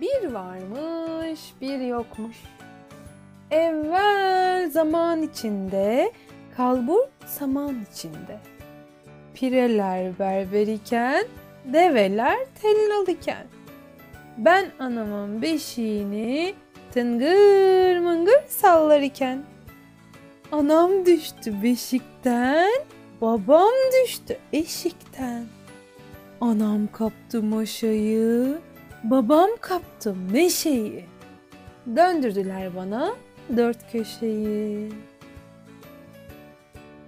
Bir varmış, bir yokmuş. Evvel zaman içinde, kalbur saman içinde. Pireler berber iken, develer tellal iken. Ben anamın beşiğini tıngır mıngır sallar iken. Anam düştü beşikten, babam düştü eşikten. Anam kaptı maşayı, babam kaptı meşeyi. Döndürdüler bana dört köşeyi.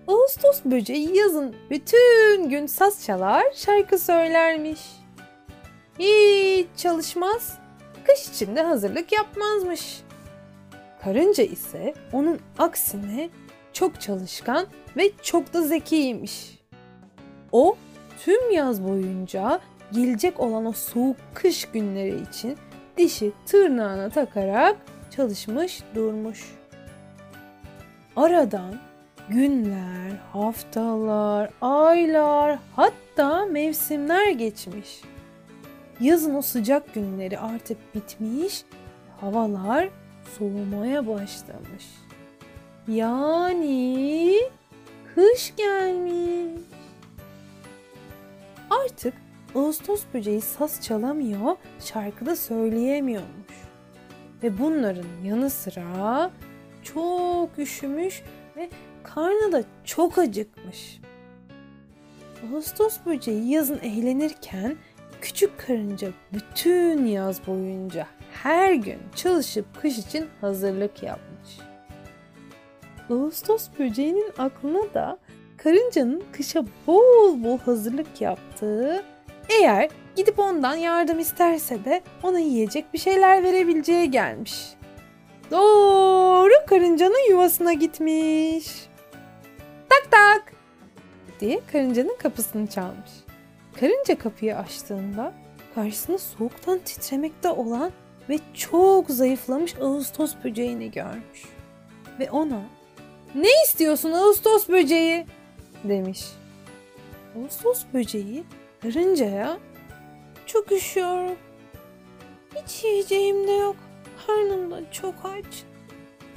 Ağustos böceği yazın bütün gün saz çalar, şarkı söylermiş. Hiç çalışmaz, kış içinde hazırlık yapmazmış. Karınca ise onun aksine çok çalışkan ve çok da zekiymiş. O tüm yaz boyunca gelecek olan o soğuk kış günleri için dişi tırnağına takarak çalışmış durmuş. Aradan günler, haftalar, aylar hatta mevsimler geçmiş. Yazın o sıcak günleri artık bitmiş, havalar soğumaya başlamış. Yani kış gelmiş. Artık Ağustos böceği saz çalamıyor, şarkı da söyleyemiyormuş. Ve bunların yanı sıra çok üşümüş ve karnı da çok acıkmış. Ağustos böceği yazın eğlenirken küçük karınca bütün yaz boyunca her gün çalışıp kış için hazırlık yapmış. Ağustos böceğinin aklına da karıncanın kışa bol bol hazırlık yaptığı, eğer gidip ondan yardım isterse de ona yiyecek bir şeyler verebileceği gelmiş. Doğru karıncanın yuvasına gitmiş. Tak tak diye karıncanın kapısını çalmış. Karınca kapıyı açtığında karşısında soğuktan titremekte olan ve çok zayıflamış Ağustos böceğini görmüş. Ve ona ne istiyorsun Ağustos böceği demiş. Ağustos böceği karıncaya çok üşüyorum. Hiç yiyeceğim de yok. Karnım da çok aç.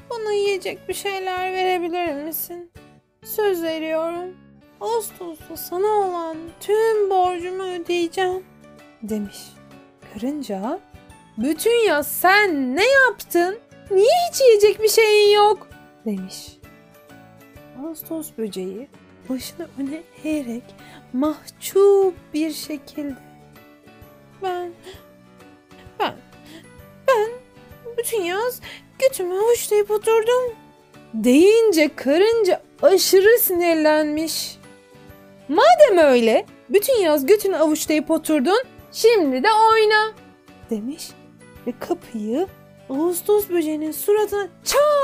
Bana yiyecek bir şeyler verebilir misin? Söz veriyorum. Ağustos'ta sana olan tüm borcumu ödeyeceğim demiş. Karınca bütün yaz sen ne yaptın? Niye hiç yiyecek bir şeyin yok? demiş. Ağustos böceği başını öne eğerek mahcup bir şekilde ben ben ben bütün yaz götümü hoşlayıp oturdum deyince karınca aşırı sinirlenmiş. Madem öyle bütün yaz götünü avuçlayıp oturdun şimdi de oyna demiş ve kapıyı Ağustos böceğinin suratına çat